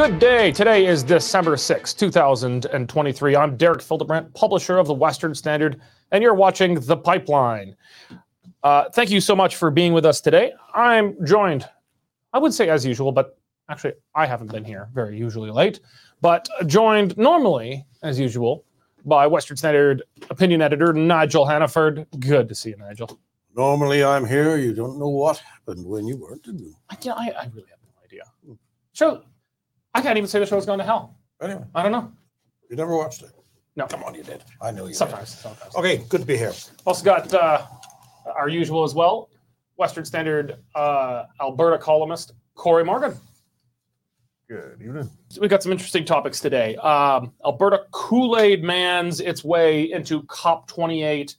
Good day. Today is December 6, 2023. I'm Derek Fildebrandt, publisher of the Western Standard, and you're watching The Pipeline. Uh, thank you so much for being with us today. I'm joined, I would say as usual, but actually, I haven't been here very usually late, but joined normally, as usual, by Western Standard opinion editor Nigel Hannaford. Good to see you, Nigel. Normally I'm here. You don't know what happened when you weren't. do you? I, I, I really have no idea. Show, I can't even say the show's going to hell. Anyway, I don't know. you never watched it. No. Come on, you did. I know you Sometimes, sometimes. Okay, good to be here. Also got uh, our usual as well, Western Standard uh, Alberta columnist Cory Morgan. Good evening. So we got some interesting topics today. Um, Alberta Kool Aid mans its way into COP28,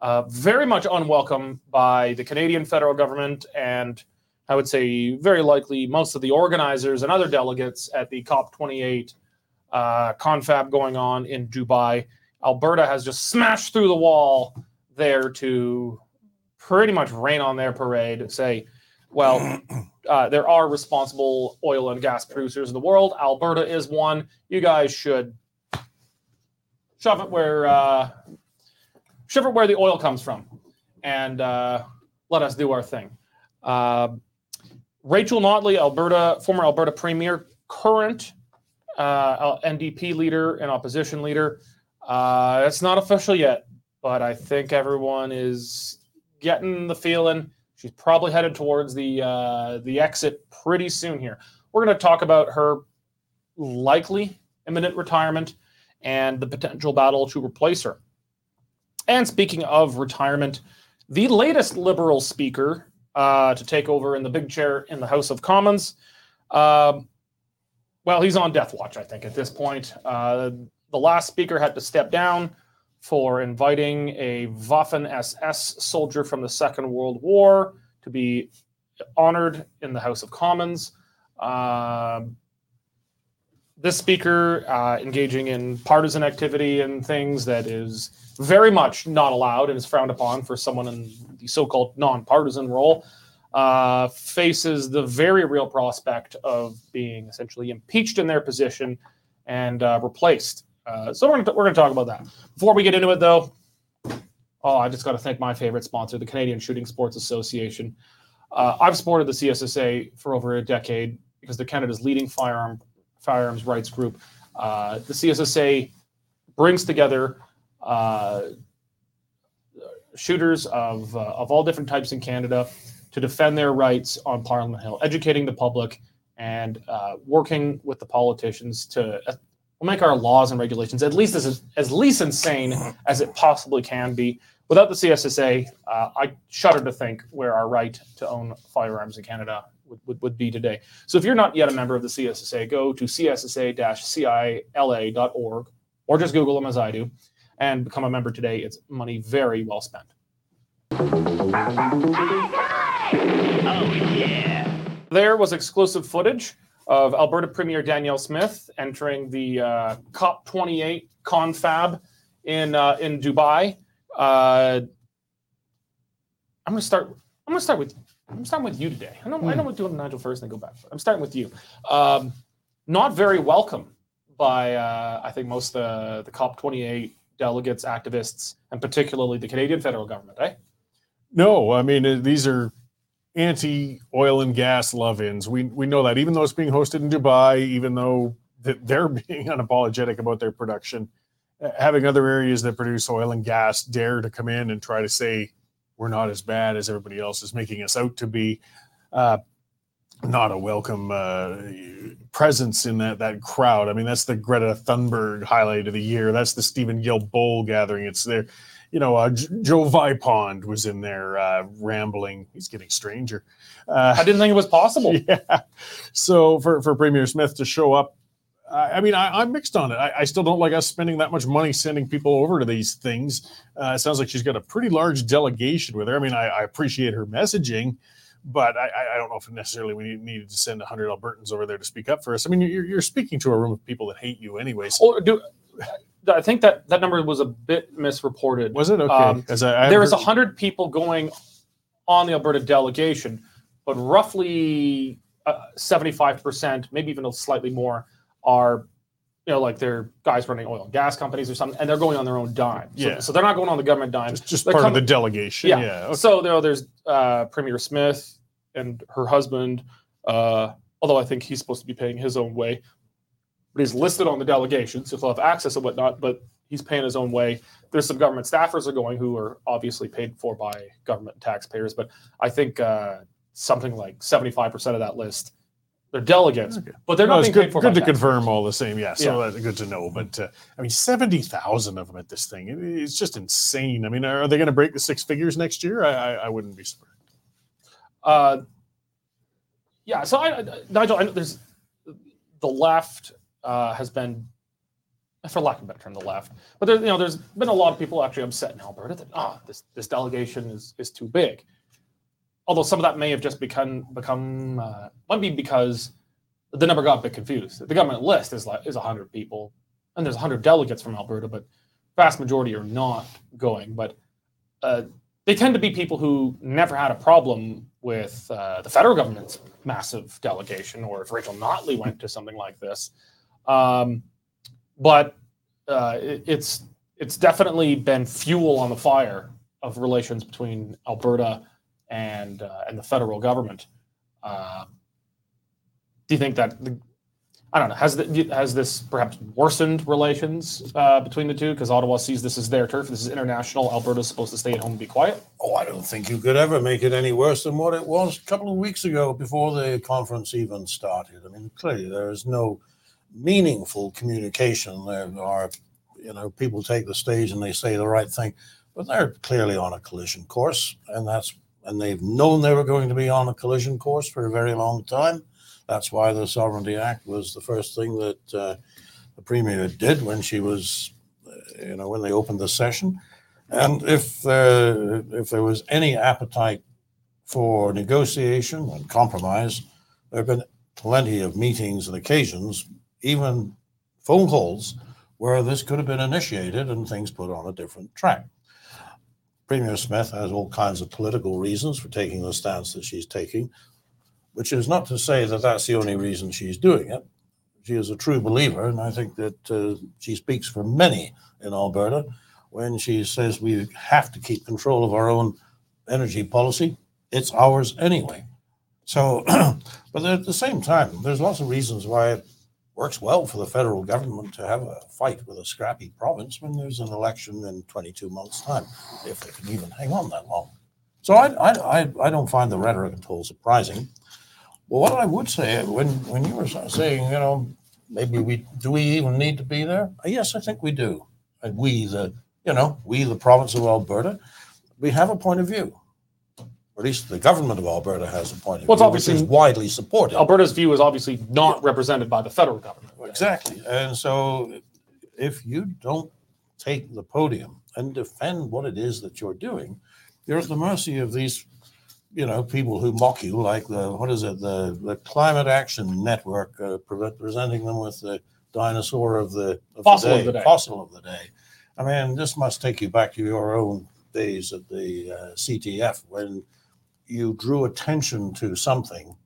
uh, very much unwelcome by the Canadian federal government and I would say very likely most of the organizers and other delegates at the COP28 uh, confab going on in Dubai. Alberta has just smashed through the wall there to pretty much rain on their parade, and say, well, uh, there are responsible oil and gas producers in the world. Alberta is one. You guys should shove it where uh, shove it where the oil comes from, and uh, let us do our thing. Rachel Notley, Alberta, former Alberta Premier, current uh, NDP leader and opposition leader. Uh, it's not official yet, but I think everyone is getting the feeling she's probably headed towards the uh, the exit pretty soon here. We're going to talk about her likely imminent retirement and the potential battle to replace her. And speaking of retirement, the latest Liberal speaker uh, to take over in the big chair in the House of Commons. Um, well, he's on death watch, I think, at this point. Uh, the last speaker had to step down for inviting a Waffen SS soldier from the Second World War to be honored in the House of Commons. Um this speaker uh, engaging in partisan activity and things that is very much not allowed and is frowned upon for someone in the so-called nonpartisan role uh, faces the very real prospect of being essentially impeached in their position and uh, replaced. Uh, so we're going to talk about that. Before we get into it, though, oh, I just got to thank my favorite sponsor, the Canadian Shooting Sports Association. Uh, I've supported the CSSA for over a decade because they're Canada's leading firearm firearms rights group. Uh, the CSSA brings together uh, shooters of, uh, of all different types in Canada to defend their rights on Parliament Hill, educating the public and uh, working with the politicians to uh, make our laws and regulations at least as, as least insane as it possibly can be. Without the CSSA, I shudder to think where our right to own firearms in Canada would, would, be today. So if you're not yet a member of the CSSA, go to cssa-cila.org or just Google them as I do and become a member today. It's money very well spent. There was exclusive footage of Alberta Premier Danielle Smith entering the uh, COP28 confab in uh, in Dubai. Uh, I'm going to start. I'm going to start with. I'm starting with you today. I know. I know we're doing Nigel first, and then go back. I'm starting with you. Um, not very welcome by uh, I think most uh, the COP28 delegates, activists, and particularly the Canadian federal government. Eh? No, I mean uh, these are anti-oil and gas love-ins. We we know that even though it's being hosted in Dubai, even though that they're being unapologetic about their production, uh, having other areas that produce oil and gas dare to come in and try to say we're not as bad as everybody else is making us out to be. Uh, not a welcome uh, presence in that that crowd. I mean, that's the Greta Thunberg highlight of the year. That's the Steven Guilbeault gathering. It's there. You know, uh, J- Joe Vipond was in there uh, rambling. He's getting stranger. Uh, I didn't think it was possible. yeah. So for for Premier Smith to show up, I, mean, I, I'm mixed on it. I, I still don't like us spending that much money sending people over to these things. Uh, it sounds like she's got a pretty large delegation with her. I mean, I, I appreciate her messaging but I, I don't know if necessarily we needed to send 100 Albertans over there to speak up for us. I mean, you're, you're speaking to a room of people that hate you, anyways. Or do I think that that number was a bit misreported. Was it okay? Um, As I, there was heard- hundred people going on the Alberta delegation, but roughly uh, 75%, maybe even a slightly more, are you know like they're guys running oil and gas companies or something, and they're going on their own dime. So, Yeah. so they're not going on the government dime. Just, just part coming- of the delegation. Yeah. Yeah. okay. So you know, there's uh, Premier Smith and her husband. Uh, although I think he's supposed to be paying his own way, but he's listed on the delegation, so he'll have access and whatnot. But he's paying his own way. There's some government staffers are going who are obviously paid for by government taxpayers, but I think uh, something like 75% of that list they're delegates, Okay. but they're No, not it's being good, good to taxpayers. confirm all the same. Yeah, so that's good to know. But uh, I mean, seventy thousand of them at this thing. It- it's just insane. I mean, are they going to break the six figures next year? I, I, I wouldn't be surprised. Uh, yeah. So I, I- Nigel, I there's the left uh, has been, for lack of a better term, the left. But there, you know, there's been a lot of people actually upset in Alberta that ah, this this delegation is is too big. Although some of that may have just become become uh, might be because the number got a bit confused. The government list is like is hundred people, and there's hundred delegates from Alberta, but vast majority are not going. But uh, they tend to be people who never had a problem with uh, the federal government's massive delegation, or if Rachel Notley went to something like this. Um, but uh, it- it's it's definitely been fuel on the fire of relations between Alberta and uh, and the federal government. Uh, do you think that the, I don't know has the, has this perhaps worsened relations uh, between the two because Ottawa sees this as their turf? This is international. Alberta's supposed to stay at home and be quiet. Oh, I don't think you could ever make it any worse than what it was a couple of weeks ago before the conference even started. I mean, clearly there is no meaningful communication. There are, you know, people take the stage and they say the right thing, but they're clearly on a collision course, and that's and they've known they were going to be on a collision course for a very long time. That's why the Sovereignty Act was the first thing that uh, the premier did when she was, uh, you know, when they opened the session. And if uh, if there was any appetite for negotiation and compromise, there have been plenty of meetings and occasions, even phone calls, where this could have been initiated and things put on a different track. Premier Smith has all kinds of political reasons for taking the stance that she's taking, which is not to say that that's the only reason she's doing it. She is a true believer, and I think that uh, she speaks for many in Alberta when she says we have to keep control of our own energy policy. It's ours anyway. So, but at the same time, there's lots of reasons why works well for the federal government to have a fight with a scrappy province when there's an election in 22 months' time, if they can even hang on that long. So I, I, I, I don't find the rhetoric at all surprising. Well, what I would say when when you were saying, you know, maybe we do we even need to be there? Yes, I think we do. And we, the you know, we, the province of Alberta, we have a point of view. Or at least the government of Alberta has a point of Well, it's view, obviously- which is widely supported. Alberta's view is obviously not represented by the federal government. Exactly. And so if you don't take the podium and defend what it is that you're doing, you're at the mercy of these, you know, people who mock you, like the, what is it, the, the Climate Action Network, uh, pre- presenting them with the dinosaur of the, of Fossil the of the day. Fossil of the day. I mean, this must take you back to your own days at the uh, CTF when you drew attention to something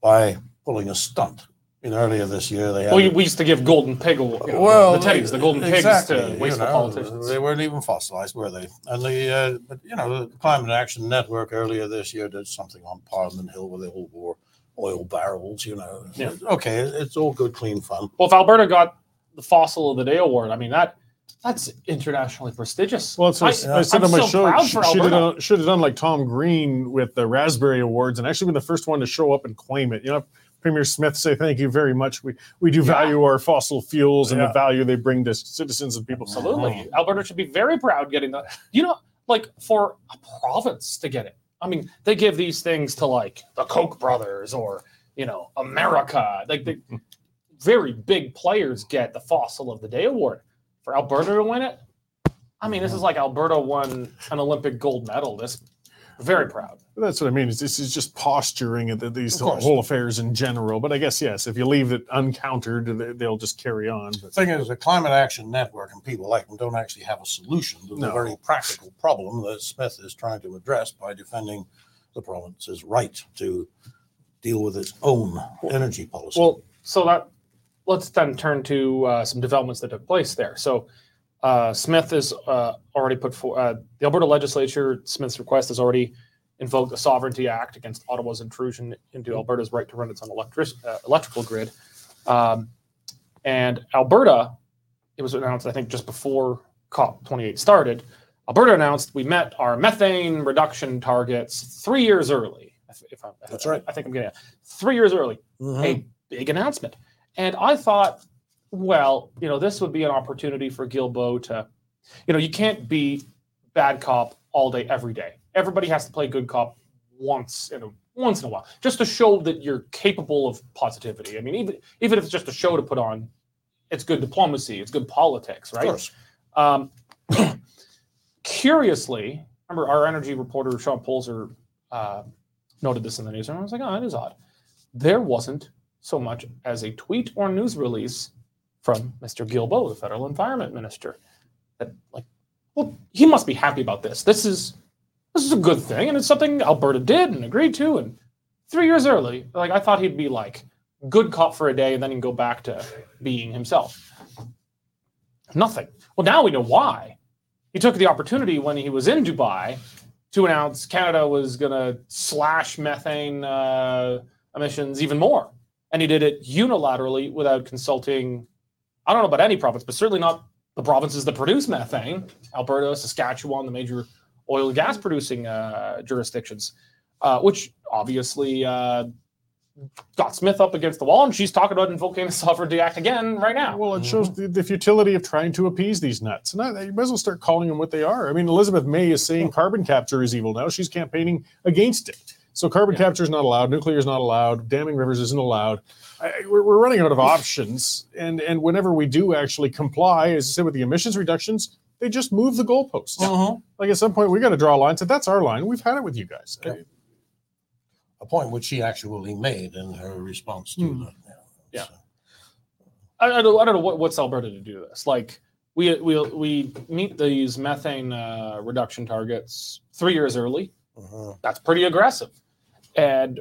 by pulling a stunt. In earlier this year, they had Well, we- we used to give golden pig, you know, well, the teddies, the golden exactly, pigs to you know, politicians. They weren't even fossilized, were they? And the, uh, but you know, the Climate Action Network earlier this year did something on Parliament Hill where they all wore oil barrels. You know, Yeah. okay, it's all good, clean fun. Well, if Alberta got the Fossil of the Day award, I mean that that's internationally prestigious. Well, so I, I said I'm on my so show, proud sh- for should have done, should have done like Tom Green with the Raspberry Awards, and actually been the first one to show up and claim it. You know, Premier Smith say thank you very much. We we do Yeah. value our fossil fuels and Yeah. the value they bring to citizens and people. Absolutely, oh. Alberta should be very proud getting that. You know, like for a province to get it. I mean, they give these things to like the Koch brothers or you know America. Like the very big players get the Fossil of the Day award. For Alberta to win it, I mean, this is like Alberta won an Olympic gold medal. This very proud. That's what I mean. Is this is just posturing at these whole affairs in general. But I guess yes, if you leave it uncountered, they, they'll just carry on. But The thing is, the Climate Action Network and people like them don't actually have a solution to the No. very practical problem that Smith is trying to address by defending the province's right to deal with its own energy policy. Well, so that let's then turn to uh, some developments that took place there. So uh, Smith is uh, already put for uh, the Alberta legislature. Smith's request has already invoked the Sovereignty Act against Ottawa's intrusion into Alberta's right to run its own electric, uh, electrical grid. Um, and Alberta, it was announced, I think, just before COP28 started. Alberta announced we met our methane reduction targets three years early. If, That's right. I think I'm getting it. Three years early Mhm. a big announcement. And I thought, well, you know, this would be an opportunity for Guilbeault to, you know, you can't be bad cop all day, every day. Everybody has to play good cop once in a once in a while, just to show that you're capable of positivity. I mean, even even if it's just a show to put on, it's good diplomacy, it's good politics, Of right? course. Um, curiously, remember our energy reporter Sean Polzer uh, noted this in the newsroom. I was like, oh, that is odd. There wasn't so much as a tweet or news release from Mr. Guilbeault, the federal environment minister. That like, well, he must be happy about this. This is this is a good thing, and it's something Alberta did and agreed to. And three years early, like I thought he'd be like good cop for a day, and then he'd go back to being himself. Nothing. Well, now we know why. He took the opportunity when he was in Dubai to announce Canada was going to slash methane uh, emissions even more. And he did it unilaterally without consulting, I don't know about any province, but certainly not the provinces that produce methane Alberta, Saskatchewan, the major oil and gas producing uh, jurisdictions, uh, which obviously uh, got Smith up against the wall. And she's talking about invoking the Sovereignty Act again right now. Well, it shows the, the futility of trying to appease these nuts. And I, you might as well start calling them what they are. I mean, Elizabeth May is saying carbon capture is evil now. She's campaigning against it. So carbon Yeah. capture is not allowed. Nuclear is not allowed. Damming rivers isn't allowed. I, we're, we're running out of options. And and whenever we do actually comply, as I said, with the emissions reductions, they just move the goalposts. Mhm. Like at some point, we got to draw a line. So that's our line. We've had it with you guys. Yeah. A point which she actually made in her response to Hmm. that. Yeah. So, I, I don't, I don't know what, what's Alberta to do this. Like we we we meet these methane uh, reduction targets three years early. mhm. That's pretty aggressive. And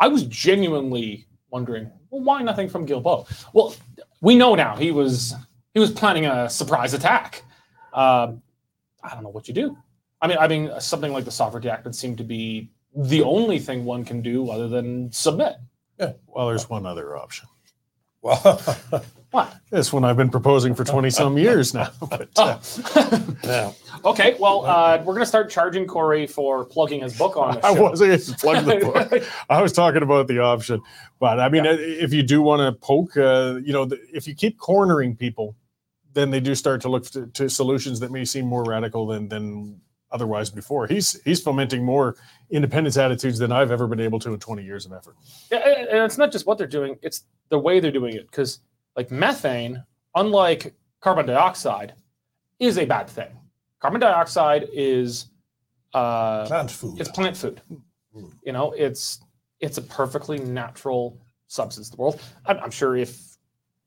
I was genuinely wondering, well, why nothing from Guilbeault? Well, we know now he was he was planning a surprise attack. Um, I don't know what you do. I mean, I mean, something like the Sovereignty Act would seem to be the only thing one can do other than submit. Yeah. Well, there's one other option. Well, What? This one I've been proposing for 20 some years now. But, uh, Oh. now, Okay, well, uh, we're gonna start charging Cory for plugging his book on the I wasn't going to plug the book. I was talking about the option, but I mean, if you do want to poke, uh, you know, the, if you keep cornering people, then they do start to look to, to solutions that may seem more radical than than otherwise before. He's he's fomenting more independence attitudes than I've ever been able to in 20 years of effort. Yeah, and and it's not just what they're doing; it's the way they're doing it. Because, like methane, unlike carbon dioxide, is a bad thing. Carbon dioxide is uh, plant food. it's plant food. Mm. You know, it's it's a perfectly natural substance. In the world, I'm, I'm sure, if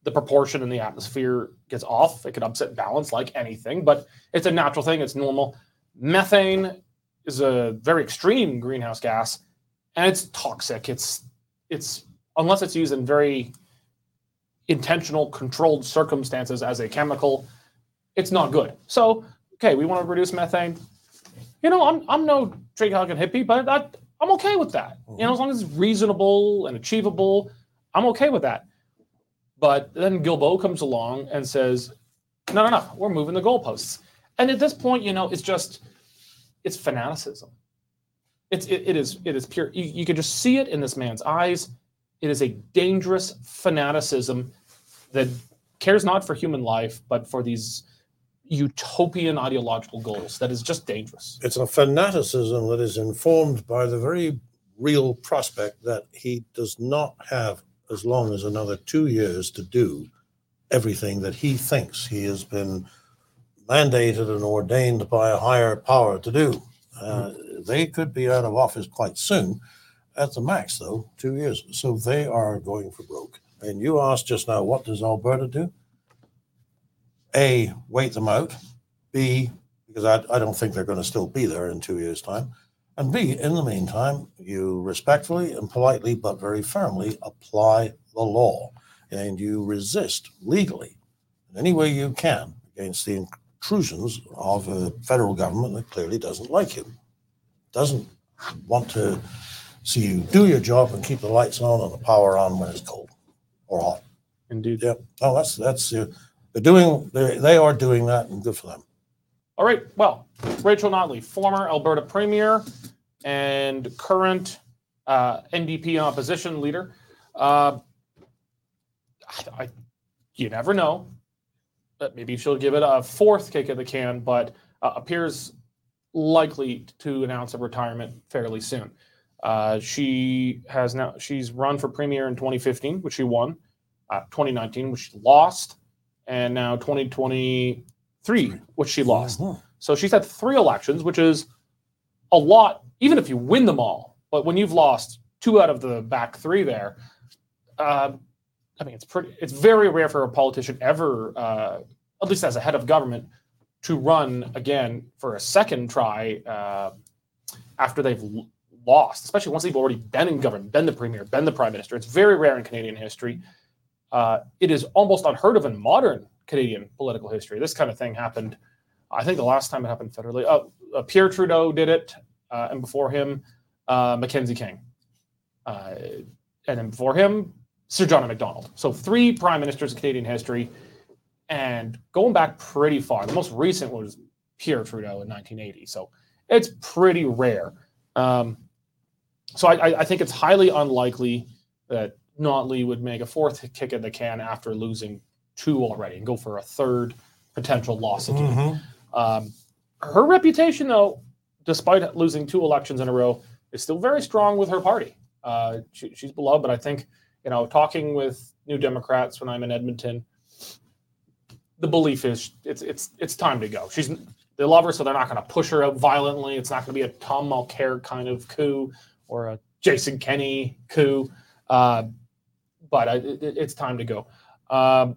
the proportion in the atmosphere gets off, it could upset balance like anything. But it's a natural thing. It's normal. Methane is a very extreme greenhouse gas, and it's toxic. It's it's unless it's used in very intentional, controlled circumstances as a chemical, it's not good. So, okay, we want to reduce methane you know, I'm I'm no Drake Huggin hippie, but I, I'm okay with that. You know, as long as it's reasonable and achievable, I'm okay with that. But then Guilbeault comes along and says, "No, no, no, we're moving the goalposts." And at this point, you know, it's just it's fanaticism. It's it, it is it is pure. You, you can just see it in this man's eyes. It is a dangerous fanaticism that cares not for human life, but for these utopian ideological goals. That is just dangerous. it's a fanaticism that is informed by the very real prospect that he does not have as long as another two years to do everything that he thinks he has been mandated and ordained by a higher power to do. Uh, they could be out of office quite soon. At the max, though, two years. So they are going for broke. And you asked just now, what does Alberta do? A, wait them out. B, because I, I don't think they're going to still be there in two years' time. And B, in the meantime, you respectfully and politely, but very firmly apply the law and you resist legally in any way you can against the intrusions of a federal government that clearly doesn't like you, doesn't want to see you do your job and keep the lights on and the power on when it's cold or hot. Indeed. Yeah. Oh, that's that's uh, they're doing they they are doing that and good for them. All right. Well, Rachel Notley, former Alberta Premier and current uh, NDP opposition leader. Uh, I, I, you never know. But maybe she'll give it a fourth kick at the can, but uh, appears likely to announce a retirement fairly soon. Uh, she has now she's run for premier in 2015, which she won. Uh, 2019, which she lost, and now 2023, which she lost. Mhm. So she's had three elections, which is a lot, even if you win them all. But when you've lost two out of the back three there, uh, I mean, it's pretty. It's very rare for a politician ever, uh, at least as a head of government, to run again for a second try uh, after they've lost, especially once they've already been in government, been the premier, been the prime minister. It's very rare in Canadian history. Uh, it is almost unheard of in modern Canadian political history. This kind of thing happened. I think the last time it happened federally, uh, uh, Pierre Trudeau did it, uh, and before him, uh, Mackenzie King, and then before him, Sir John. Macdonald. So three prime ministers in Canadian history, and going back pretty far. The most recent was Pierre Trudeau in 1980. So it's pretty rare. Um, so I, I- think it's highly unlikely that Notley would make a fourth kick at the can after losing two already and go for a third potential loss again. Mhm. Um, her reputation, though, despite losing two elections in a row, is still very strong with her party. Uh, she, she's beloved, but I think you know, talking with New Democrats when I'm in Edmonton, the belief is it's it's it's time to go. She's they love her, so they're not going to push her out violently. It's not going to be a Tom Mulcair kind of coup or a Jason Kenney coup. Uh, but it, it's time to go. Um,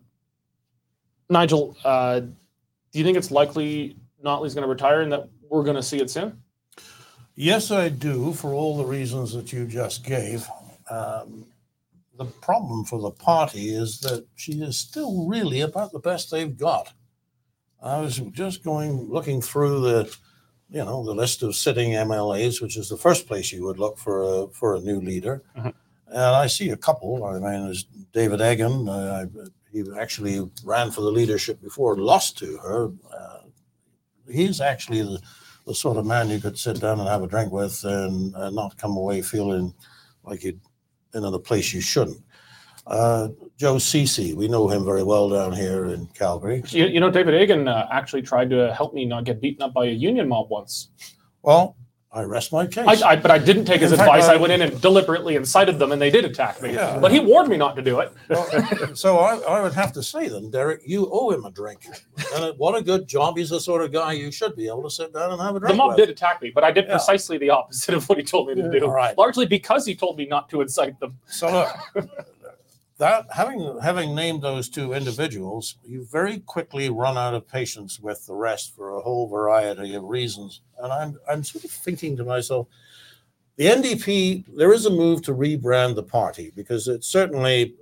Nigel, uh, do you think it's likely Notley's going to retire and that we're going to see it soon? Yes, I do, for all the reasons that you just gave. Um, the problem for the party is that she is still really about the best they've got. I was just going looking through the, you know, the list of sitting MLAs, which is the first place you would look for a for a new leader, Mhm. and I see a couple. I mean, there's David Eggen. Uh, he actually ran for the leadership before, lost to her. Uh, he's actually the the sort of man you could sit down and have a drink with and, and not come away feeling like you'd been in a place you shouldn't. Uh, Joe Ceci, we know him very well down here in Calgary. You, you know, David Eggen uh, actually tried to help me not get beaten up by a union mob once. Well, I rest my case. I, I, but I didn't take his fact, advice. I, I- went in and deliberately incited them, and they did attack me. Yeah. But he warned me not to do it. Well, so I, I would have to say then, Derek, you owe him a drink. And what a good job. He's the sort of guy you should be able to sit down and have a drink. The mob with. did attack me, but I did Yeah. precisely the opposite of what he told me to do. All right. Largely because he told me not to incite them. So look, that having having named those two individuals, you very quickly run out of patience with the rest for a whole variety of reasons. And I'm I'm sort of thinking to myself, the NDP, there is a move to rebrand the party because it's certainly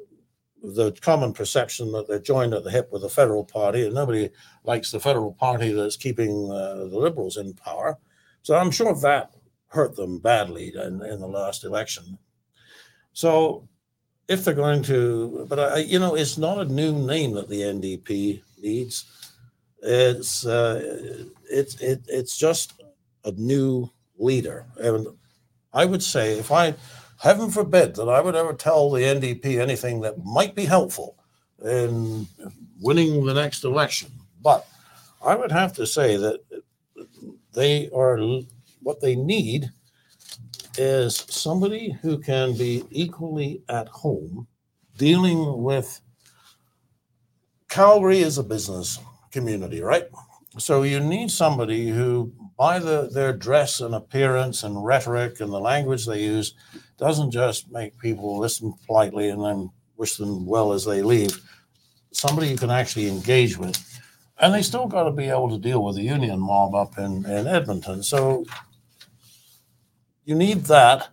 the common perception that they're joined at the hip with the federal party, and nobody likes the federal party that's keeping uh, the liberals in power. So I'm sure that hurt them badly in, in the last election. So if they're going to, but I, you know, it's not a new name that the NDP needs. It's uh, it's it, it's just a new leader, and I would say if I, heaven forbid, that I would ever tell the NDP anything that might be helpful in winning the next election, but I would have to say that they are what they need is somebody who can be equally at home dealing with Calgary is a business community, right? So you need somebody who, by the, their dress and appearance and rhetoric and the language they use, doesn't just make people listen politely and then wish them well as they leave. Somebody you can actually engage with. And they still got to be able to deal with the union mob up in, in Edmonton. So you need that,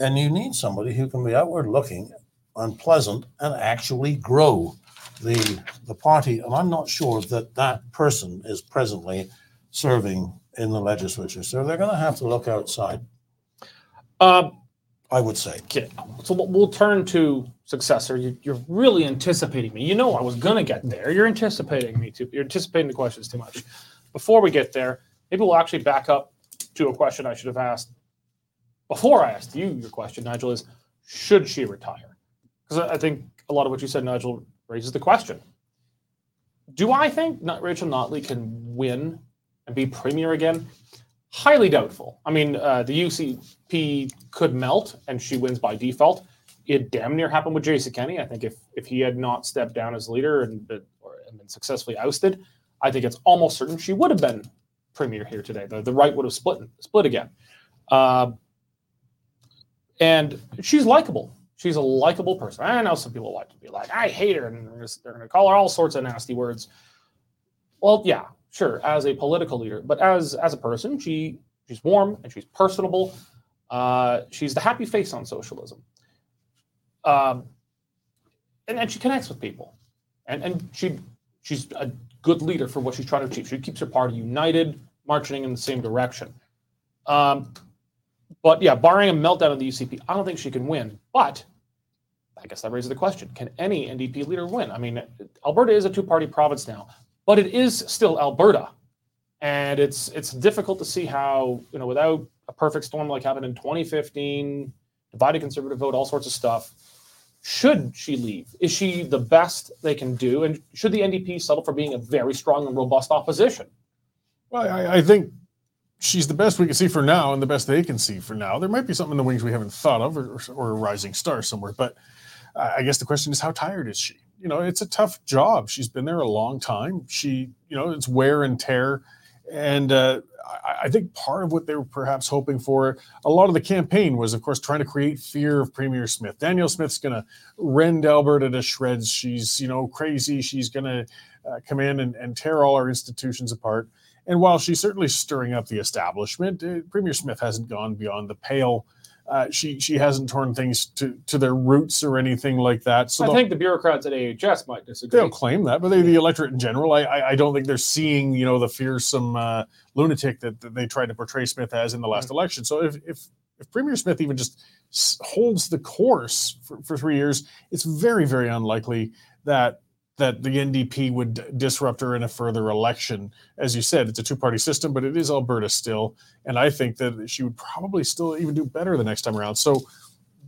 and you need somebody who can be outward looking, unpleasant, and actually grow the the party. And I'm not sure that that person is presently serving in the legislature. So they're going to have to look outside. Uh, I would say. Okay, so we'll- turn to successor. You, you're really anticipating me. You know I was gonna get there. You're anticipating me too. You're anticipating the questions too much. Before we get there, maybe we'll actually back up to a question I should have asked before I asked you your question, Nigel. Is should she retire? Because I think a lot of what you said, Nigel, raises the question. Do I think Rachel Notley can win and be premier again? Highly doubtful. I mean, uh, the UCP could melt and she wins by default. It damn near happened with Jason Kenney. I think if if he had not stepped down as leader and been, or, and been successfully ousted, I think it's almost certain she would have been premier here today. The, the right would have split split again. Uh, and she's likable. She's a likable person. I know some people like to be like, I hate her, and they're, going to call her all sorts of nasty words. Well, yeah, sure, as a political leader, but as as a person, she she's warm and she's personable. Uh, she's the happy face on socialism, um, and and she connects with people, and and she she's a good leader for what she's trying to achieve. She keeps her party united, marching in the same direction. Um, but yeah, barring a meltdown of the UCP, I don't think she can win. But I guess that raises the question: Can any NDP leader win? I mean, Alberta is a two-party province now, but it is still Alberta, and it's it's difficult to see how you know without a perfect storm like happened in 2015, divided conservative vote, all sorts of stuff. Should she leave? Is she the best they can do? And should the NDP settle for being a very strong and robust opposition? Well, I, I think she's the best we can see for now and the best they can see for now. There might be something in the wings we haven't thought of or, or a rising star somewhere. But I I guess the question is, how tired is she? You know, it's a tough job. She's been there a long time. She, you know, it's wear and tear. And uh, I, think part of what they were perhaps hoping for, a lot of the campaign was, of course, trying to create fear of Premier Smith. Danielle Smith's going to rend Alberta to shreds. She's, you know, crazy. She's going to uh, come in and, and tear all our institutions apart. And while she's certainly stirring up the establishment, uh, Premier Smith hasn't gone beyond the pale. Uh, she she hasn't torn things to, to their roots or anything like that. So I think the bureaucrats at AHS might they disagree. don't claim that, but they, the electorate in general, I, I I don't think they're seeing you know the fearsome uh, lunatic that, that they tried to portray Smith as in the last election. So if if if Premier Smith even just holds the course for, for three years, it's very very unlikely that that the NDP would disrupt her in a further election. As you said, it's a two party system, but it is Alberta still, and I think that she would probably still even do better the next time around. So.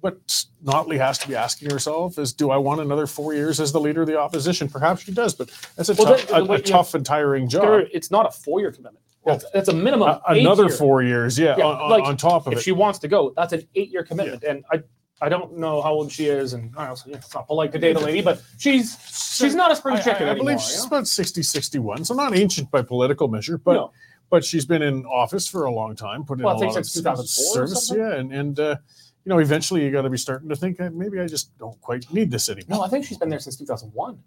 What Notley has to be asking herself is, do I want another four years as the leader of the opposition? Perhaps she does, but that's a, Well, tough, then- a, but a tough and tiring job. There- It's not a four-year commitment. It's, it's a minimum. A- another eight-year. four years, yeah, Yeah, on, like, on top of If it. she wants to go, that's an eight-year commitment. And I, I don't know how old she is, and I also, it's not polite to date a lady, but she's she's not a spring chicken I, I anymore. believe you she's know? about 60, 61, so not ancient by political measure, but No. but she's been in office for a long time, put in Well, I a lot of since 2004 service, yeah, and and uh, you know, eventually you got to be starting to think maybe I just don't quite need this anymore. No, I think she's been there since 2001.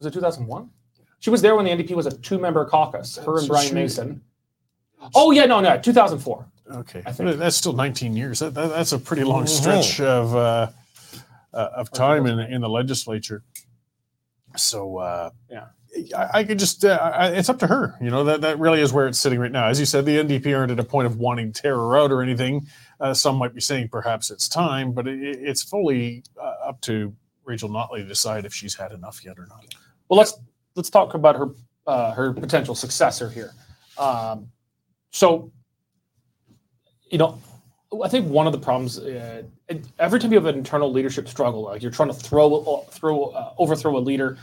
Was it 2001? She was there when the NDP was a two-member caucus. Her and So Brian she- Mason. Oh yeah, no, no, 2004. Okay, I think- that's still 19 years. That, that, that's a pretty long Mhm. stretch of uh, uh, of time in in the legislature. So uh, Yeah. I, I could just uh, I, it's up to her. You know that that really is where it's sitting right now. As you said, the NDP aren't at a point of wanting to tear her out or anything. Uh, some might be saying perhaps it's time, but it, it's fully uh, up to Rachel Notley to decide if she's had enough yet or not. Well, let's let's talk about her uh, her potential successor here. Um, so, you know, I think one of the problems uh, every time you have an internal leadership struggle, like you're trying to throw throw uh, overthrow a leader,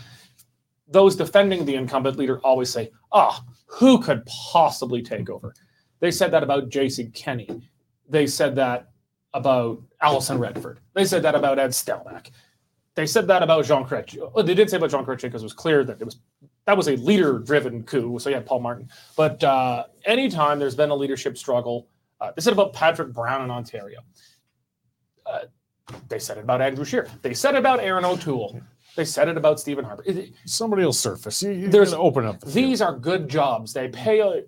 those defending the incumbent leader always say, "Ah, who could possibly take over?" They said that about Jason Kenney. They said that about Alison Redford. They said that about Ed Stelmach. They said that about Jean Chrétien. Well, they didn't say about Jean Chrétien because it was clear that it was that was a leader-driven coup. So yeah, Paul Martin. But uh, anytime there's been a leadership struggle, uh, they said about Patrick Brown in Ontario. Uh, they said it about Andrew Scheer. They said it about Erin O'Toole. They said it about Stephen Harper. It- Somebody will surface. You, you There's- open up. The field. these are good jobs. They pay a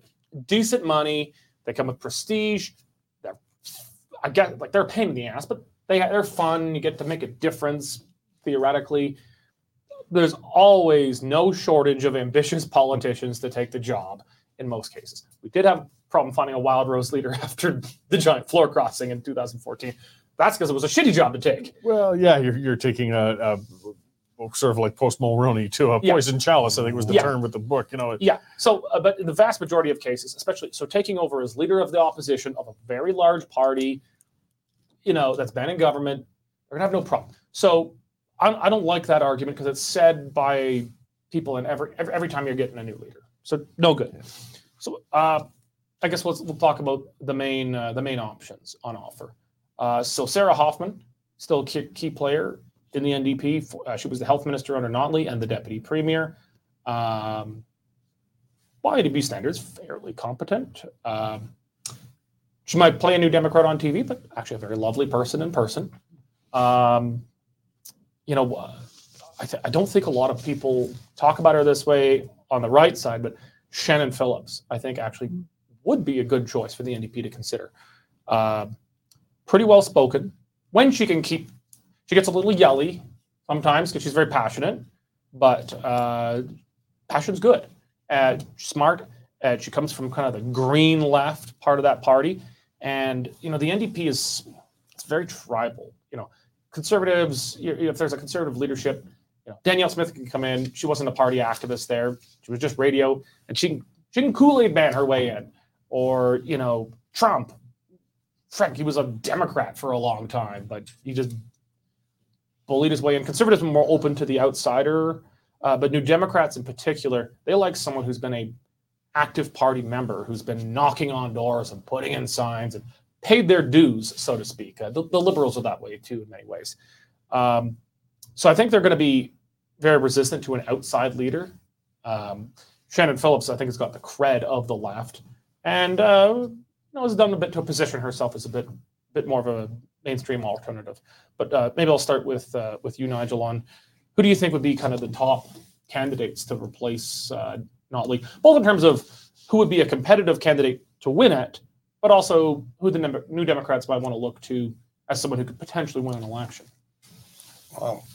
decent money. They come with prestige. They're I get like they're a pain in the ass, but they they're fun. You get to make a difference theoretically. There's always no shortage of ambitious politicians to take the job in most cases. We did have problem finding a Wildrose leader after the giant floor crossing in 2014. That's because it was a shitty job to take. Well, yeah, you're, you're taking a, a sort of like post Mulroney to a Yeah. poison chalice. I think was the Yeah. term with the book. You know, it- Yeah. So, uh, but in the vast majority of cases, especially so, taking over as leader of the opposition of a very large party, you know, that's been in government, they're gonna have no problem. So, I, I don't like that argument because it's said by people in every, every every time you're getting a new leader. So, no good. So, uh, I guess we'll, we'll talk about the main uh, the main options on offer. Uh, so, Sarah Hoffman, still a key, key player in the NDP. For, uh, she was the health minister under Notley and the deputy premier. Um, by NDP standards, fairly competent. Um, she might play a New Democrat on TV, but actually a very lovely person in person. Um, you know, uh, I, th- I don't think a lot of people talk about her this way on the right side, but Shannon Phillips, I think, actually would be a good choice for the NDP to consider. Uh, pretty well spoken. When she can keep, she gets a little yelly sometimes because she's very passionate, but uh, passion's good. Uh, smart. Uh, she comes from kind of the green left part of that party, and you know the NDP is it's very tribal. You know, conservatives. You, you- if there's a conservative leadership, you know Danielle Smith can come in. She wasn't a party activist there. She was just radio, and she she can Kool Aid man her way in. Or you know Trump. Frank, he was a Democrat for a long time, but he just bullied his way in. Conservatives are more open to the outsider, uh, but New Democrats in particular, they like someone who's been a active party member, who's been knocking on doors and putting in signs and paid their dues, so to speak. Uh, the, the liberals are that way too, in many ways. Um, so I think they're going to be very resistant to an outside leader. Um, Shannon Phillips, I think, has got the cred of the left, and uh, you know, has done a bit to position herself as a bit, bit more of a mainstream alternative. But uh, maybe I'll start with uh, with you, Nigel. On who do you think would be kind of the top candidates to replace uh, Notley, both in terms of who would be a competitive candidate to win it, but also who the New Democrats might want to look to as someone who could potentially win an election. Well,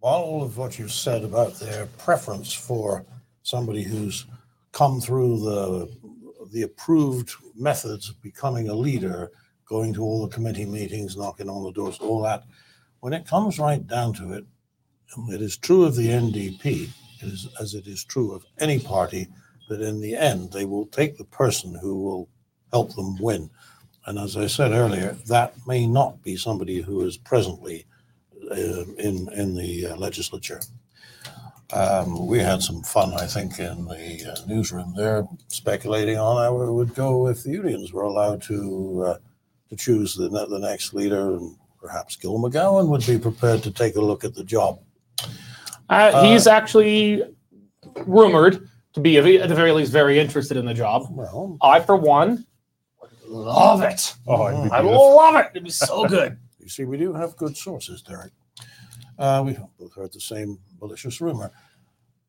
while all of what you've said about their preference for somebody who's come through the the approved methods of becoming a leader, going to all the committee meetings, knocking on the doors, all that, when it comes right down to it, it is true of the NDP, it is, as it is true of any party, that in the end they will take the person who will help them win. And as I said earlier, that may not be somebody who is presently uh, in in the uh, legislature. Um, we had some fun, I think, in the uh, newsroom there, speculating on how it would go if the unions were allowed to uh, to choose the the next leader, and perhaps Gil McGowan would be prepared to take a look at the job. Uh, he's actually rumored to be, at the very least, very interested in the job. Well, I, for one, love it. Oh, I love it. It'd be so good. you see, we do have good sources, Derek. Uh, we both heard the same malicious rumor.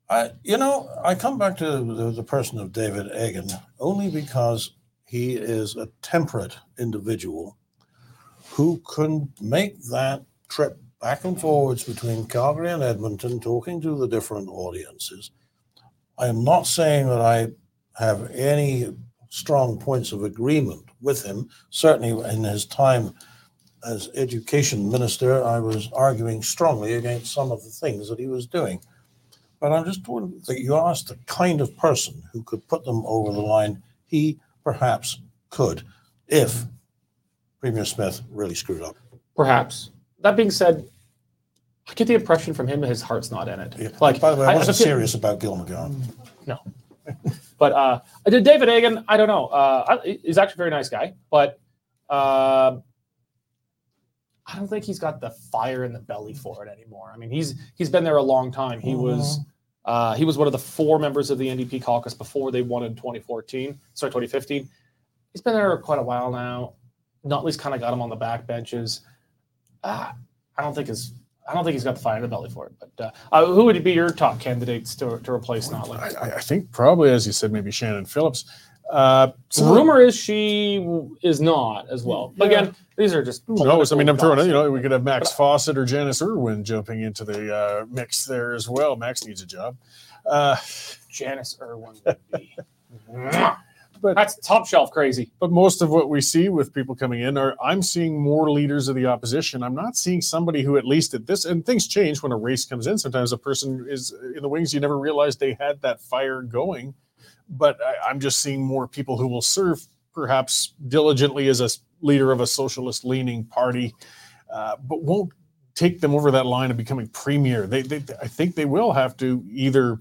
I, you know, I come back to the, the person of David Eggen only because he is a temperate individual who can make that trip back and forwards between Calgary and Edmonton, talking to the different audiences. I am not saying that I have any strong points of agreement with him. Certainly, in his time as education minister, I was arguing strongly against some of the things that he was doing. But I'm just wondering that you asked the kind of person who could put them over the line. He perhaps could, if Premier Smith really screwed up. Perhaps. That being said, I get the impression from him that his heart's not in it. Like, by the way, I wasn't feel- serious about Gil McGowan. No. but uh, I did David Eggen. I don't know. Uh, he's actually a very nice guy, but uh, I don't think he's got the fire in the belly for it anymore. I mean, he's he's been there a long time. He was uh, he was one of the four members of the NDP caucus before they won in 2014. Sorry, 2015. He's been there quite a while now. Notley's kind of got him on the back benches. Uh, I don't think his I don't think he's got the fire in the belly for it. But uh, uh, who would be your top candidates to, to replace Notley? I- I think probably, as you said, maybe Shannon Phillips. Uh, so Rumor is she is not as well. But Yeah. again, these are just. Who knows? I mean, I'm throwing it. You know, we could have Max Fawcett or Janis Irwin jumping into the uh, mix there as well. Max needs a job. Uh, Janis Irwin would be. But- that's top shelf crazy. but most of what we see with people coming in are I'm seeing more leaders of the opposition. I'm not seeing somebody who at least at this and things change when a race comes in. Sometimes a person is in the wings. You never realize they had that fire going. But I, I'm just seeing more people who will serve perhaps diligently as a leader of a socialist leaning party, uh, but won't take them over that line of becoming premier. They, they I think they will have to either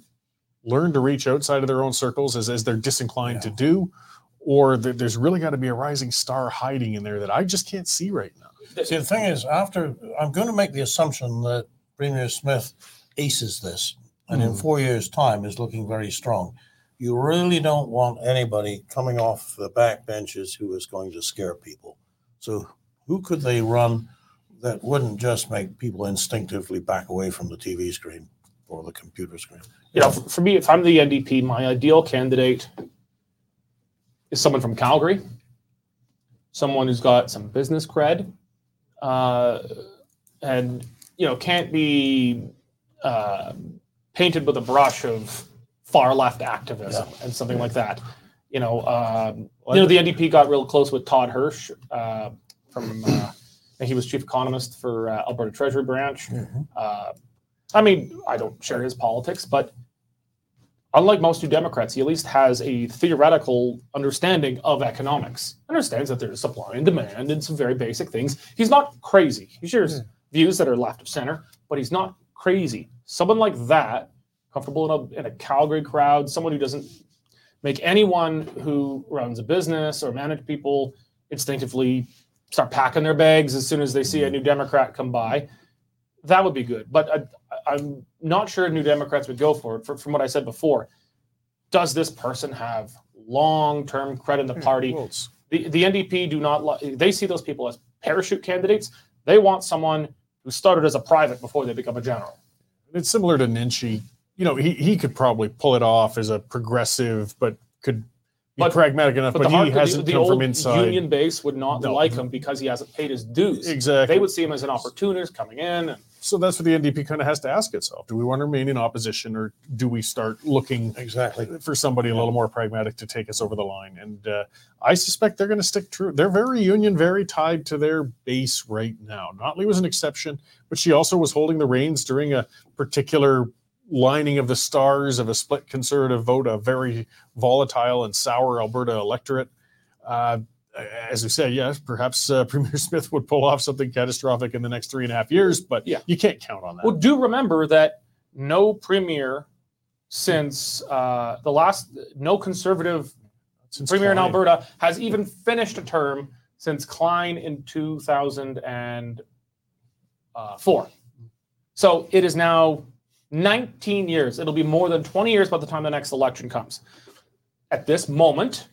learn to reach outside of their own circles as, as they're disinclined to do, or that there's really got to be a rising star hiding in there that I just can't see right now. See, the thing is, after I'm going to make the assumption that Premier Smith aces this, and in Hmm. four years' time is looking very strong. You really don't want anybody coming off the back benches who is going to scare people. So, who could they run that wouldn't just make people instinctively back away from the TV screen or the computer screen? You know, for, me, if I'm the NDP, my ideal candidate is someone from Calgary, someone who's got some business cred, uh, and you know can't be uh, painted with a brush of far left activism and something like that. You know, um, you know the NDP got real close with Todd Hirsch uh, from. Uh, he was chief economist for uh, Alberta Treasury Branch. Mhm. Uh, I mean, I don't share his politics, but unlike most New Democrats, he at least has a theoretical understanding of economics. Understands that there's supply and demand and some very basic things. He's not crazy. He shares views that are left of center, but he's not crazy. Someone like that, comfortable in a, in a Calgary crowd, someone who doesn't make anyone who runs a business or manage people instinctively start packing their bags as soon as they see a mm-hmm. new Democrat come by. That would be good. But I, I'm not sure New Democrats would go for it. For, from what I said before, does this person have long-term credit in the hmm, party? Well, The, the NDP do not. They see those people as parachute candidates. They want someone who started as a private before they become a general. it's similar to Nenshi. You know, he, he could probably pull it off as a progressive, but could be But- pragmatic enough. But, But, the, he hasn't the come old from inside. union base would not No. like him because he hasn't paid his dues. exactly. They would see him as an opportunist coming in. And, so that's what the NDP kind of has to ask itself: Do we want to remain in opposition, or do we start looking Exactly. for somebody a little more pragmatic to take us over the line? And uh, I suspect they're going to stick true. They're very union, very tied to their base right now. Notley was an exception, but she also was holding the reins during a particular lining of the stars of a split conservative vote, a very volatile and sour Alberta electorate. Uh, as we said, yes, perhaps uh, Premier Smith would pull off something catastrophic in the next three and a half years, but Yeah. you can't count on that. well, do remember that no premier since uh, the last, no conservative Since premier in Alberta has even finished a term since Klein in 2004. So it is now 19 years. It'll be more than 20 years by the time the next election comes. At this moment,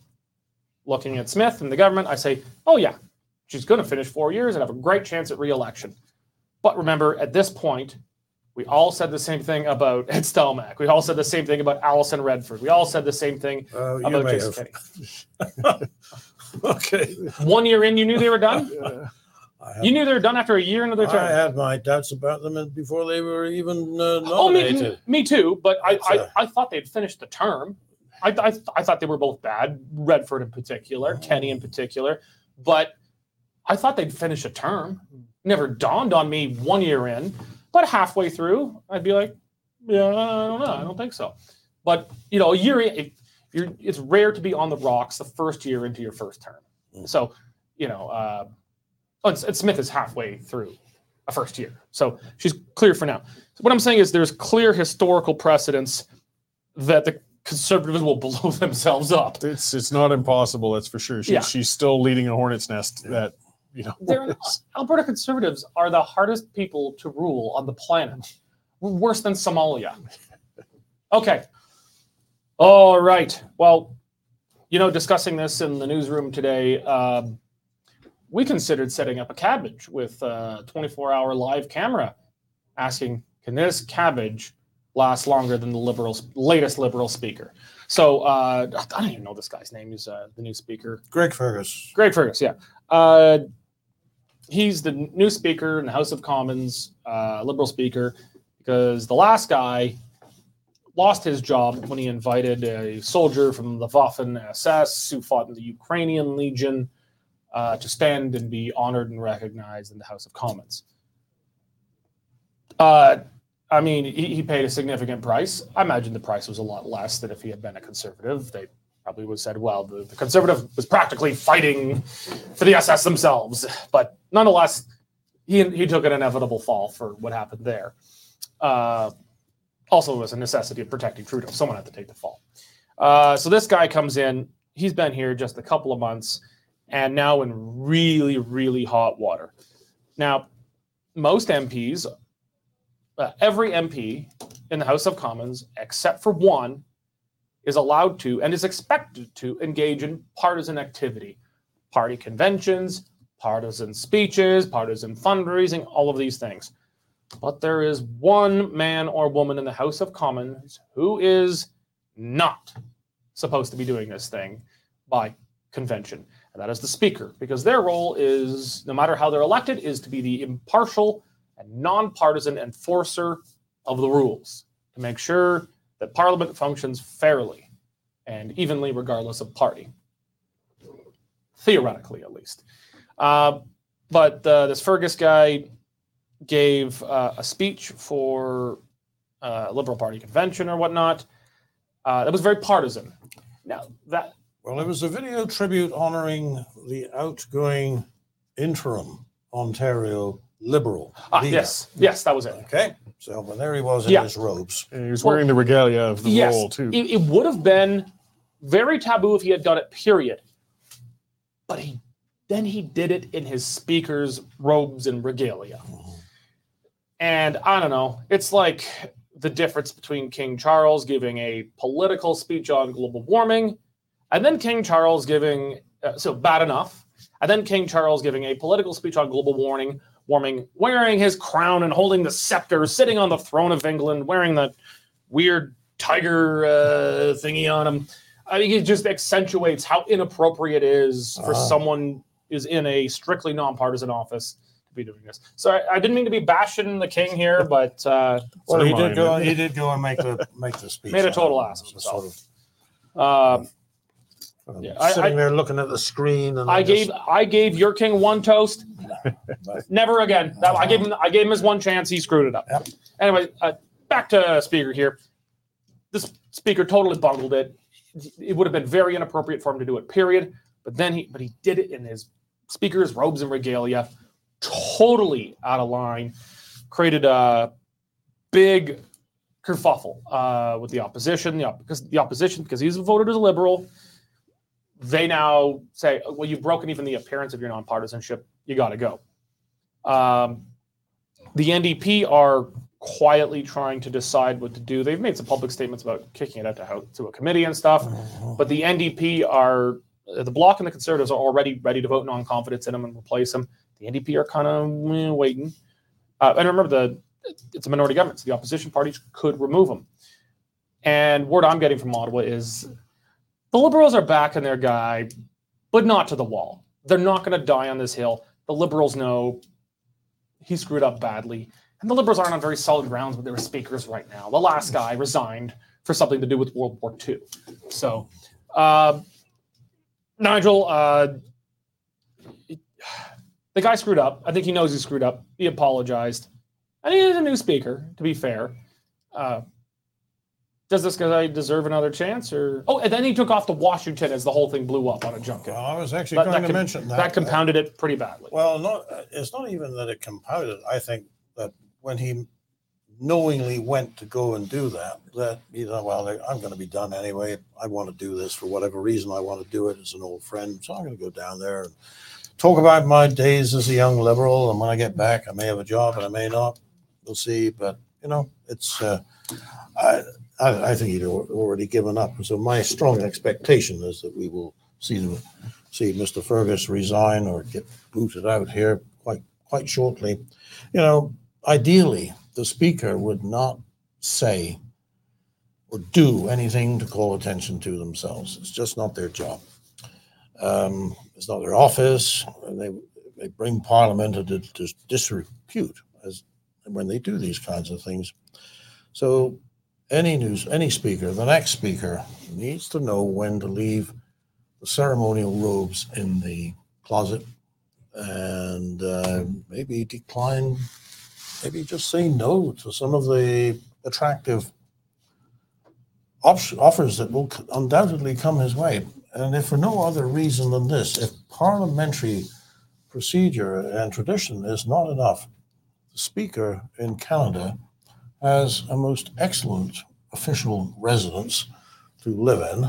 looking at Smith and the government, I say, oh, yeah, she's going to finish four years and have a great chance at reelection. But remember, at this point, we all said the same thing about Ed Stelmach. We all said the same thing about Alison Redford. We all said the same thing Uh, about Jason. Kenney. Okay. One year in, you knew they were done. Have You knew they were done after a year into their term? I had my doubts about them before they were even uh, Oh, me, nominated. me too. But I, I, uh, thought they'd finished the term. I, I, I thought they were both bad, Redford in particular, Kenney in particular. But I thought they'd finish a term. Never dawned on me one year in, but halfway through, I'd be like, yeah, I don't know, I don't think so. But you know, a year in, it's rare to be on the rocks the first year into your first term. Mm. So, you know, uh, oh, and, and Smith is halfway through a first year, so she's clear for now. So what I'm saying is there's clear historical precedence that the conservatives will blow themselves up. it's it's not impossible, that's for sure. She, Yeah. She's still leading a hornet's nest that you know. They're, Alberta conservatives are the hardest people to rule on the planet. We're worse than Somalia. Okay. All right. Well, you know, discussing this in the newsroom today, um, we considered setting up a cabbage with a 24 hour live camera, asking, can this cabbage last longer than the liberals latest liberal speaker. So uh, I don't even know this guy's name. He's uh, the new speaker. Greg Fergus. Greg Fergus, yeah. Uh, he's the new speaker in the House of Commons, uh, liberal speaker, because the last guy lost his job when he invited a soldier from the Waffen SS who fought in the Ukrainian Legion uh, to stand and be honored and recognized in the House of Commons. Uh, I mean, he, he paid a significant price. I imagine the price was a lot less than if he had been a conservative. They probably would have said, well, the, the conservative was practically fighting for the SS themselves. But nonetheless, he, he took an inevitable fall for what happened there. Uh, also, it was a necessity of protecting Trudeau. Someone had to take the fall. Uh, so this guy comes in. He's been here just a couple of months and now in really, really hot water. Now, most MPs, uh, every MP in the House of Commons, except for one, is allowed to and is expected to engage in partisan activity, party conventions, partisan speeches, partisan fundraising, all of these things. But there is one man or woman in the House of Commons who is not supposed to be doing this thing by convention, and that is the speaker, because their role is, no matter how they're elected, is to be the impartial and nonpartisan enforcer of the rules to make sure that Parliament functions fairly and evenly, regardless of party, theoretically at least. Uh, but uh, this Fergus guy gave uh, a speech for a Liberal Party convention or whatnot. Uh, that was very partisan. Now that Well, it was a video tribute honoring the outgoing interim Ontario Liberal. ah, leader. yes, yes, that was it. Okay, so but there he was in Yeah. his robes. And he was Well, wearing the regalia of the yes, role too. It, it would have been very taboo if he had done it. Period. But he then he did it in his speaker's robes and regalia. And I don't know. It's like the difference between King Charles giving a political speech on global warming, and then King Charles giving uh, so bad enough, and then King Charles giving a political speech on global warming, warming, wearing his crown and holding the scepter, sitting on the throne of England, wearing the weird tiger uh, thingy on him. I think it just accentuates how inappropriate it is for Ah. someone who's in a strictly nonpartisan office to be doing this. So I, I didn't mean to be bashing the king here, but uh, Well, he did go. He did go and make the make the speech. Made a total ass of was Sort uh, of, um, Yeah, I- sitting I- there looking at the screen, and I just- gave I gave your king one toast. Never again. That, I gave him I gave him his one chance. He screwed it up. Yep. Anyway, uh, back to speaker here. This speaker totally bungled it. It would have been very inappropriate for him to do it. Period. But then he but he did it in his speaker's robes and regalia, totally out of line. Created a big kerfuffle uh, with the opposition. The op- because the opposition because he's voted as a liberal they now say, well, you've broken even the appearance of your nonpartisanship. You got to go. Um, the NDP are quietly trying to decide what to do. They've made some public statements about kicking it out to, to a committee and stuff. Mhm. But the NDP are, the Bloc and the Conservatives are already ready to vote non confidence in them and replace them. The NDP are kind of waiting. Uh, and remember, the it's a minority government, so the opposition parties could remove them. And word I'm getting from Ottawa is the Liberals are backing their guy, but not to the wall. They're not going to die on this hill. The Liberals know he screwed up badly. And the Liberals aren't on very solid grounds with their speakers right now. The last guy resigned for something to do with World War II. So, uh, Nigel, uh, the guy screwed up. I think he knows he screwed up. He apologized. And he is a new speaker, to be fair. Uh, does this guy deserve another chance? Or oh, and then he took off to Washington as the whole thing blew up on a junket. Well, I was actually That- going that to com- mention that. That compounded it pretty badly. Well, not it's not even that it compounded. I think that when he knowingly went to go and do that, that you know, well, I'm going to be done anyway. I want to do this for whatever reason. I want to do it as an old friend, so I'm going to go down there and talk about my days as a young liberal. And when I get back, I may have a job, and I may not. We'll see. But you know, it's. Uh, I, I I think he'd al- already given up. So my strong expectation is that we will see the see Mr. Fergus resign or get booted out here quite quite shortly. You know, ideally, the speaker would not say or do anything to call attention to themselves. It's just not their job. Um, it's not their office. They they bring Parliament into dis- disrepute as when they do these kinds of things. So any news, any speaker, the next speaker needs to know when to leave the ceremonial robes in the closet and uh, maybe decline, maybe just say no to some of the attractive op- offers that will undoubtedly come his way. And if for no other reason than this, if parliamentary procedure and tradition is not enough, the Speaker in Canada has a most excellent official residence to live in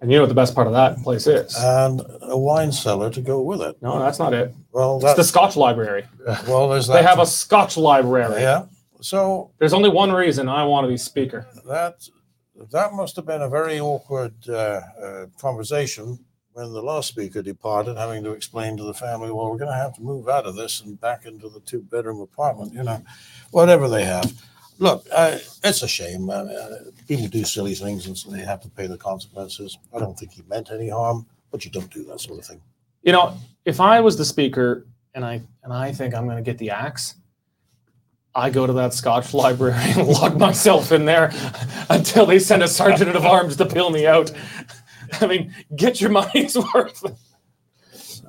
And you know what the best part of that place is? and a wine cellar to go with it. no, that's not it. Well, It's the Scotch Library. well, there's that. They have a Scotch Library. yeah. So There's only one reason I want to be speaker. that that must have been a very awkward uh, uh, conversation when the last speaker departed, having to explain to the family, "Well, we're going to have to move out of this and back into the two-bedroom apartment." You know, whatever they have. Look, uh, it's a shame. Uh, people do silly things, and so they have to pay the consequences. I don't think he meant any harm, but you don't do that sort of thing. You know, if I was the speaker and I and I think I'm going to get the axe, I go to that Scotch library and lock myself in there until they send a sergeant of arms to peel me out. I mean, get your money's worth.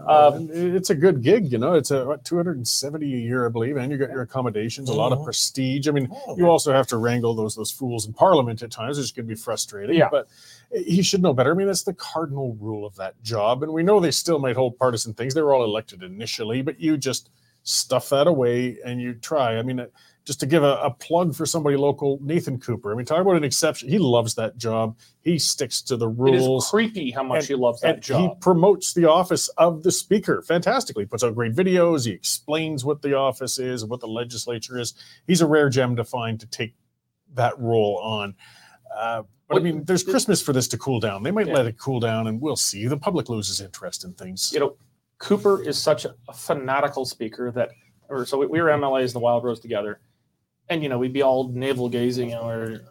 Um, it's a good gig, you know. It's a what, 270 a year, I believe, and you got your accommodations, a lot of Mhm. prestige. I mean, Oh, you also have to wrangle those those fools in Parliament at times, which can be frustrating. Yeah. but he should know better. I mean, that's the cardinal rule of that job, and we know they still might hold partisan things. They were all elected initially, but you just stuff that away and you try. I mean, uh, just to give a, a plug for somebody local, Nathan Cooper. I mean, talk about an exception. He loves that job. He sticks to the rules. it is creepy how much And- he loves that and he promotes the office of the speaker fantastically puts out great videos he explains what the office is what the legislature is he's a rare gem to find to take that role on uh, but i mean there's christmas for this to cool down they might Yeah. let it cool down and we'll see the public loses interest in things you know, Cooper is such a fanatical speaker that, or so we, we were MLAs the Wildrose together, and you know we'd be all navel gazing and we're,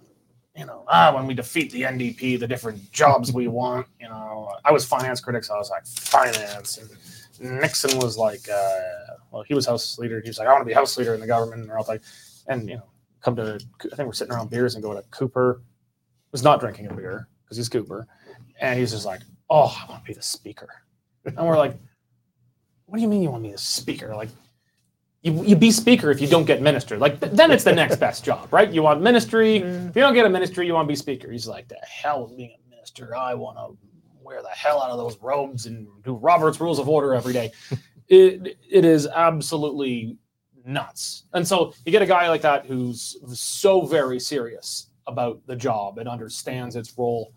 you know, ah, when we defeat the NDP, the different jobs we want. You know, I was finance critic, so I was like finance, and Nixon was like, uh, well, he was House leader. He was like, I want to be House leader in the government, and they're all like, and you know, come to, I think we're sitting around beers and go to Cooper, was not drinking a beer because he's Cooper, and he's just like, oh, I want to be the speaker. And we're like, what do you mean you want to be the speaker? Like, you, you be speaker if you don't get minister. Like, th- then it's the next best job, right? You want ministry. Mm-hmm. If you don't get a ministry, you want to be speaker. He's like, the hell with being a minister. I want to wear the hell out of those robes and do Robert's Rules of Order every day. it, it is absolutely nuts. And so you get a guy like that who's so very serious about the job and understands its role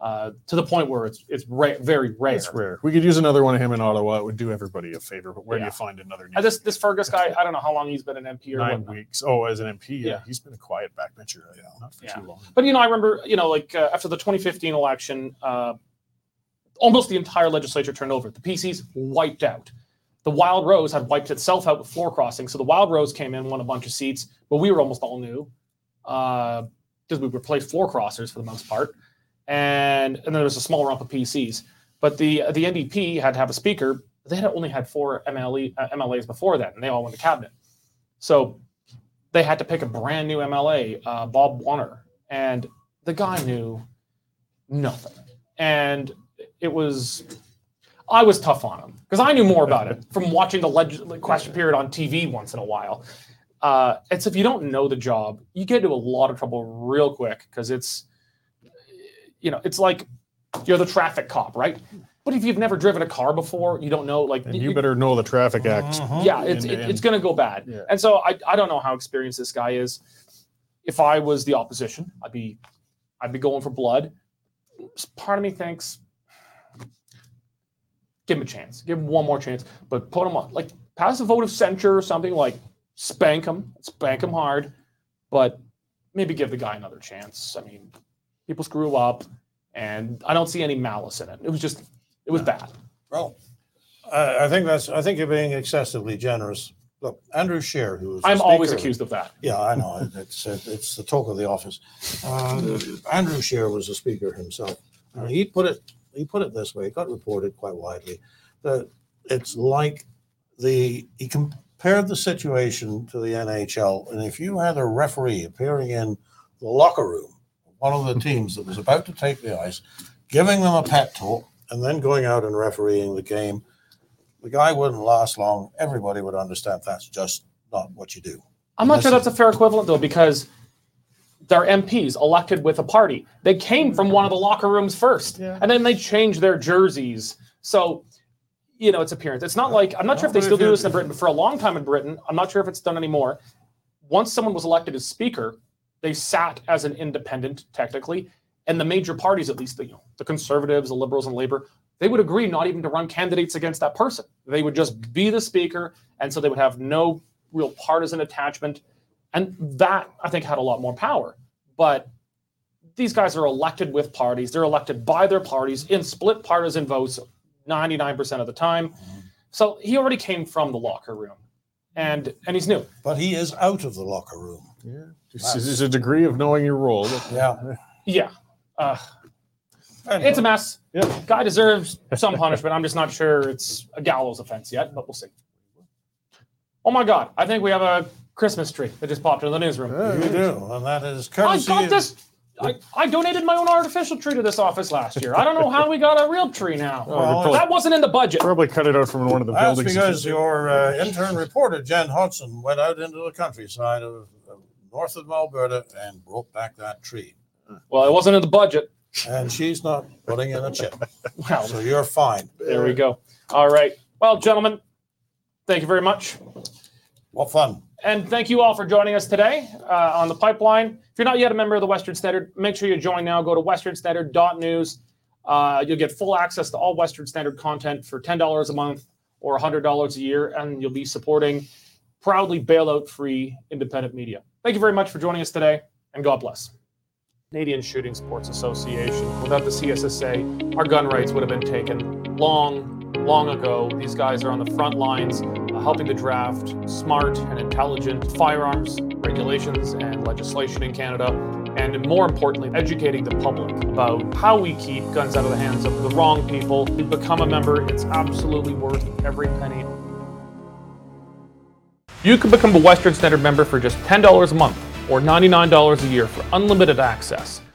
uh, to the point where it's it's ra- very rare. it's rare we could use another one of him in ottawa it would do everybody a favor but where do you find another And this this Fergus guy, I don't know how long he's been an MP or nine weeks oh as an mp yeah, Yeah. he's been a quiet backbencher yeah, not for Yeah. too long But you know, I remember, you know, like uh, after the 2015 election, uh, almost the entire legislature turned over. The PCs wiped out. The Wildrose had wiped itself out with floor crossing. So the Wildrose came in, won a bunch of seats, but we were almost all new because we replaced floor crossers for the most part. And, and then there was a small rump of PCs. But the the NDP had to have a speaker. They had only had four MLE, uh, MLAs before that, and they all went to cabinet. So they had to pick a brand new MLA, uh, Bob Wanner, and the guy knew nothing. And it was, I was tough on him because I knew more about it from watching the leg- question period on TV once in a while. Uh, it's if you don't know the job, you get into a lot of trouble real quick because it's, you know, it's like you're the traffic cop, right? But if you've never driven a car before, you don't know, like, and you better know the traffic act Mhm. yeah, it's And- it, and- it's going to go bad. Yeah. And so I I don't know how experienced this guy is. If I was the opposition, I'd be I'd be going for blood. Part of me thinks give him a chance, give him one more chance, but put him on like pass a vote of censure or something like spank him, spank him hard, but maybe give the guy another chance. I mean, people screw up, and I don't see any malice in it. It was just it was bad. Well, I, I think that's, I think you're being excessively generous Look, Andrew Scheer, who was. I'm always accused of that. Yeah, I know. It's it's the talk of the office. Uh, Andrew Scheer was a speaker himself. Uh, he put it he put it this way. It got reported quite widely that it's like the he compared the situation to the NHL, and if you had a referee appearing in the locker room, one of the teams that was about to take the ice, giving them a pep talk, and then going out and refereeing the game, the guy wouldn't last long. Everybody would understand that's just not what you do. I'm not sure that's a fair equivalent though, because they're MPs elected with a party. They came from one of the locker rooms first, Yeah. and then they changed their jerseys. So, you know, it's appearance. It's not like I'm not sure if they still do this in Britain, but for a long time in Britain, I'm not sure if it's done anymore. Once someone was elected as speaker, they sat as an independent technically, and the major parties, at least the you know, the conservatives, the liberals, and labor, they would agree not even to run candidates against that person. They would just be the speaker, and so they would have no real partisan attachment. And that I think had a lot more power. But these guys are elected with parties. They're elected by their parties in split partisan votes 99% of the time. So he already came from the locker room. And and he's new. But he is out of the locker room. Yeah. This is is a degree of knowing your role. Yeah. Yeah. Uh, Anyway, it's a mess. Yeah. Guy deserves some punishment. I'm just not sure it's a gallows offense yet, but we'll see. Oh my God. I think we have a Christmas tree that just popped in the newsroom. you do, and that is I got of- this. I, I donated my own artificial tree to this office last year. I don't know how we got a real tree now. Well, that wasn't in the budget. Probably cut it out from one of the That's buildings. because your uh, intern reporter Jen Hodson went out into the countryside of, of north of Alberta and brought back that tree, Well, it wasn't in the budget. and she's not putting in a chip, Well, so you're fine. there we go. All right. Well, gentlemen, thank you very much. What fun! And thank you all for joining us today uh, on the pipeline. If you're not yet a member of the Western Standard, make sure you join now. Go to westernstandard.news. Uh, you'll get full access to all Western Standard content for $10 a month or $100 a year, and you'll be supporting proudly bailout free independent media. Thank you very much for joining us today, and God bless. Canadian Shooting Sports Association. Without the CSSA, our gun rights would have been taken long, long ago. These guys are on the front lines uh, helping to draft smart and intelligent firearms regulations and legislation in Canada, and more importantly, educating the public about how we keep guns out of the hands of the wrong people. To become a member, it's absolutely worth every penny. You can become a Western Standard member for just $10 a month or $99 a year for unlimited access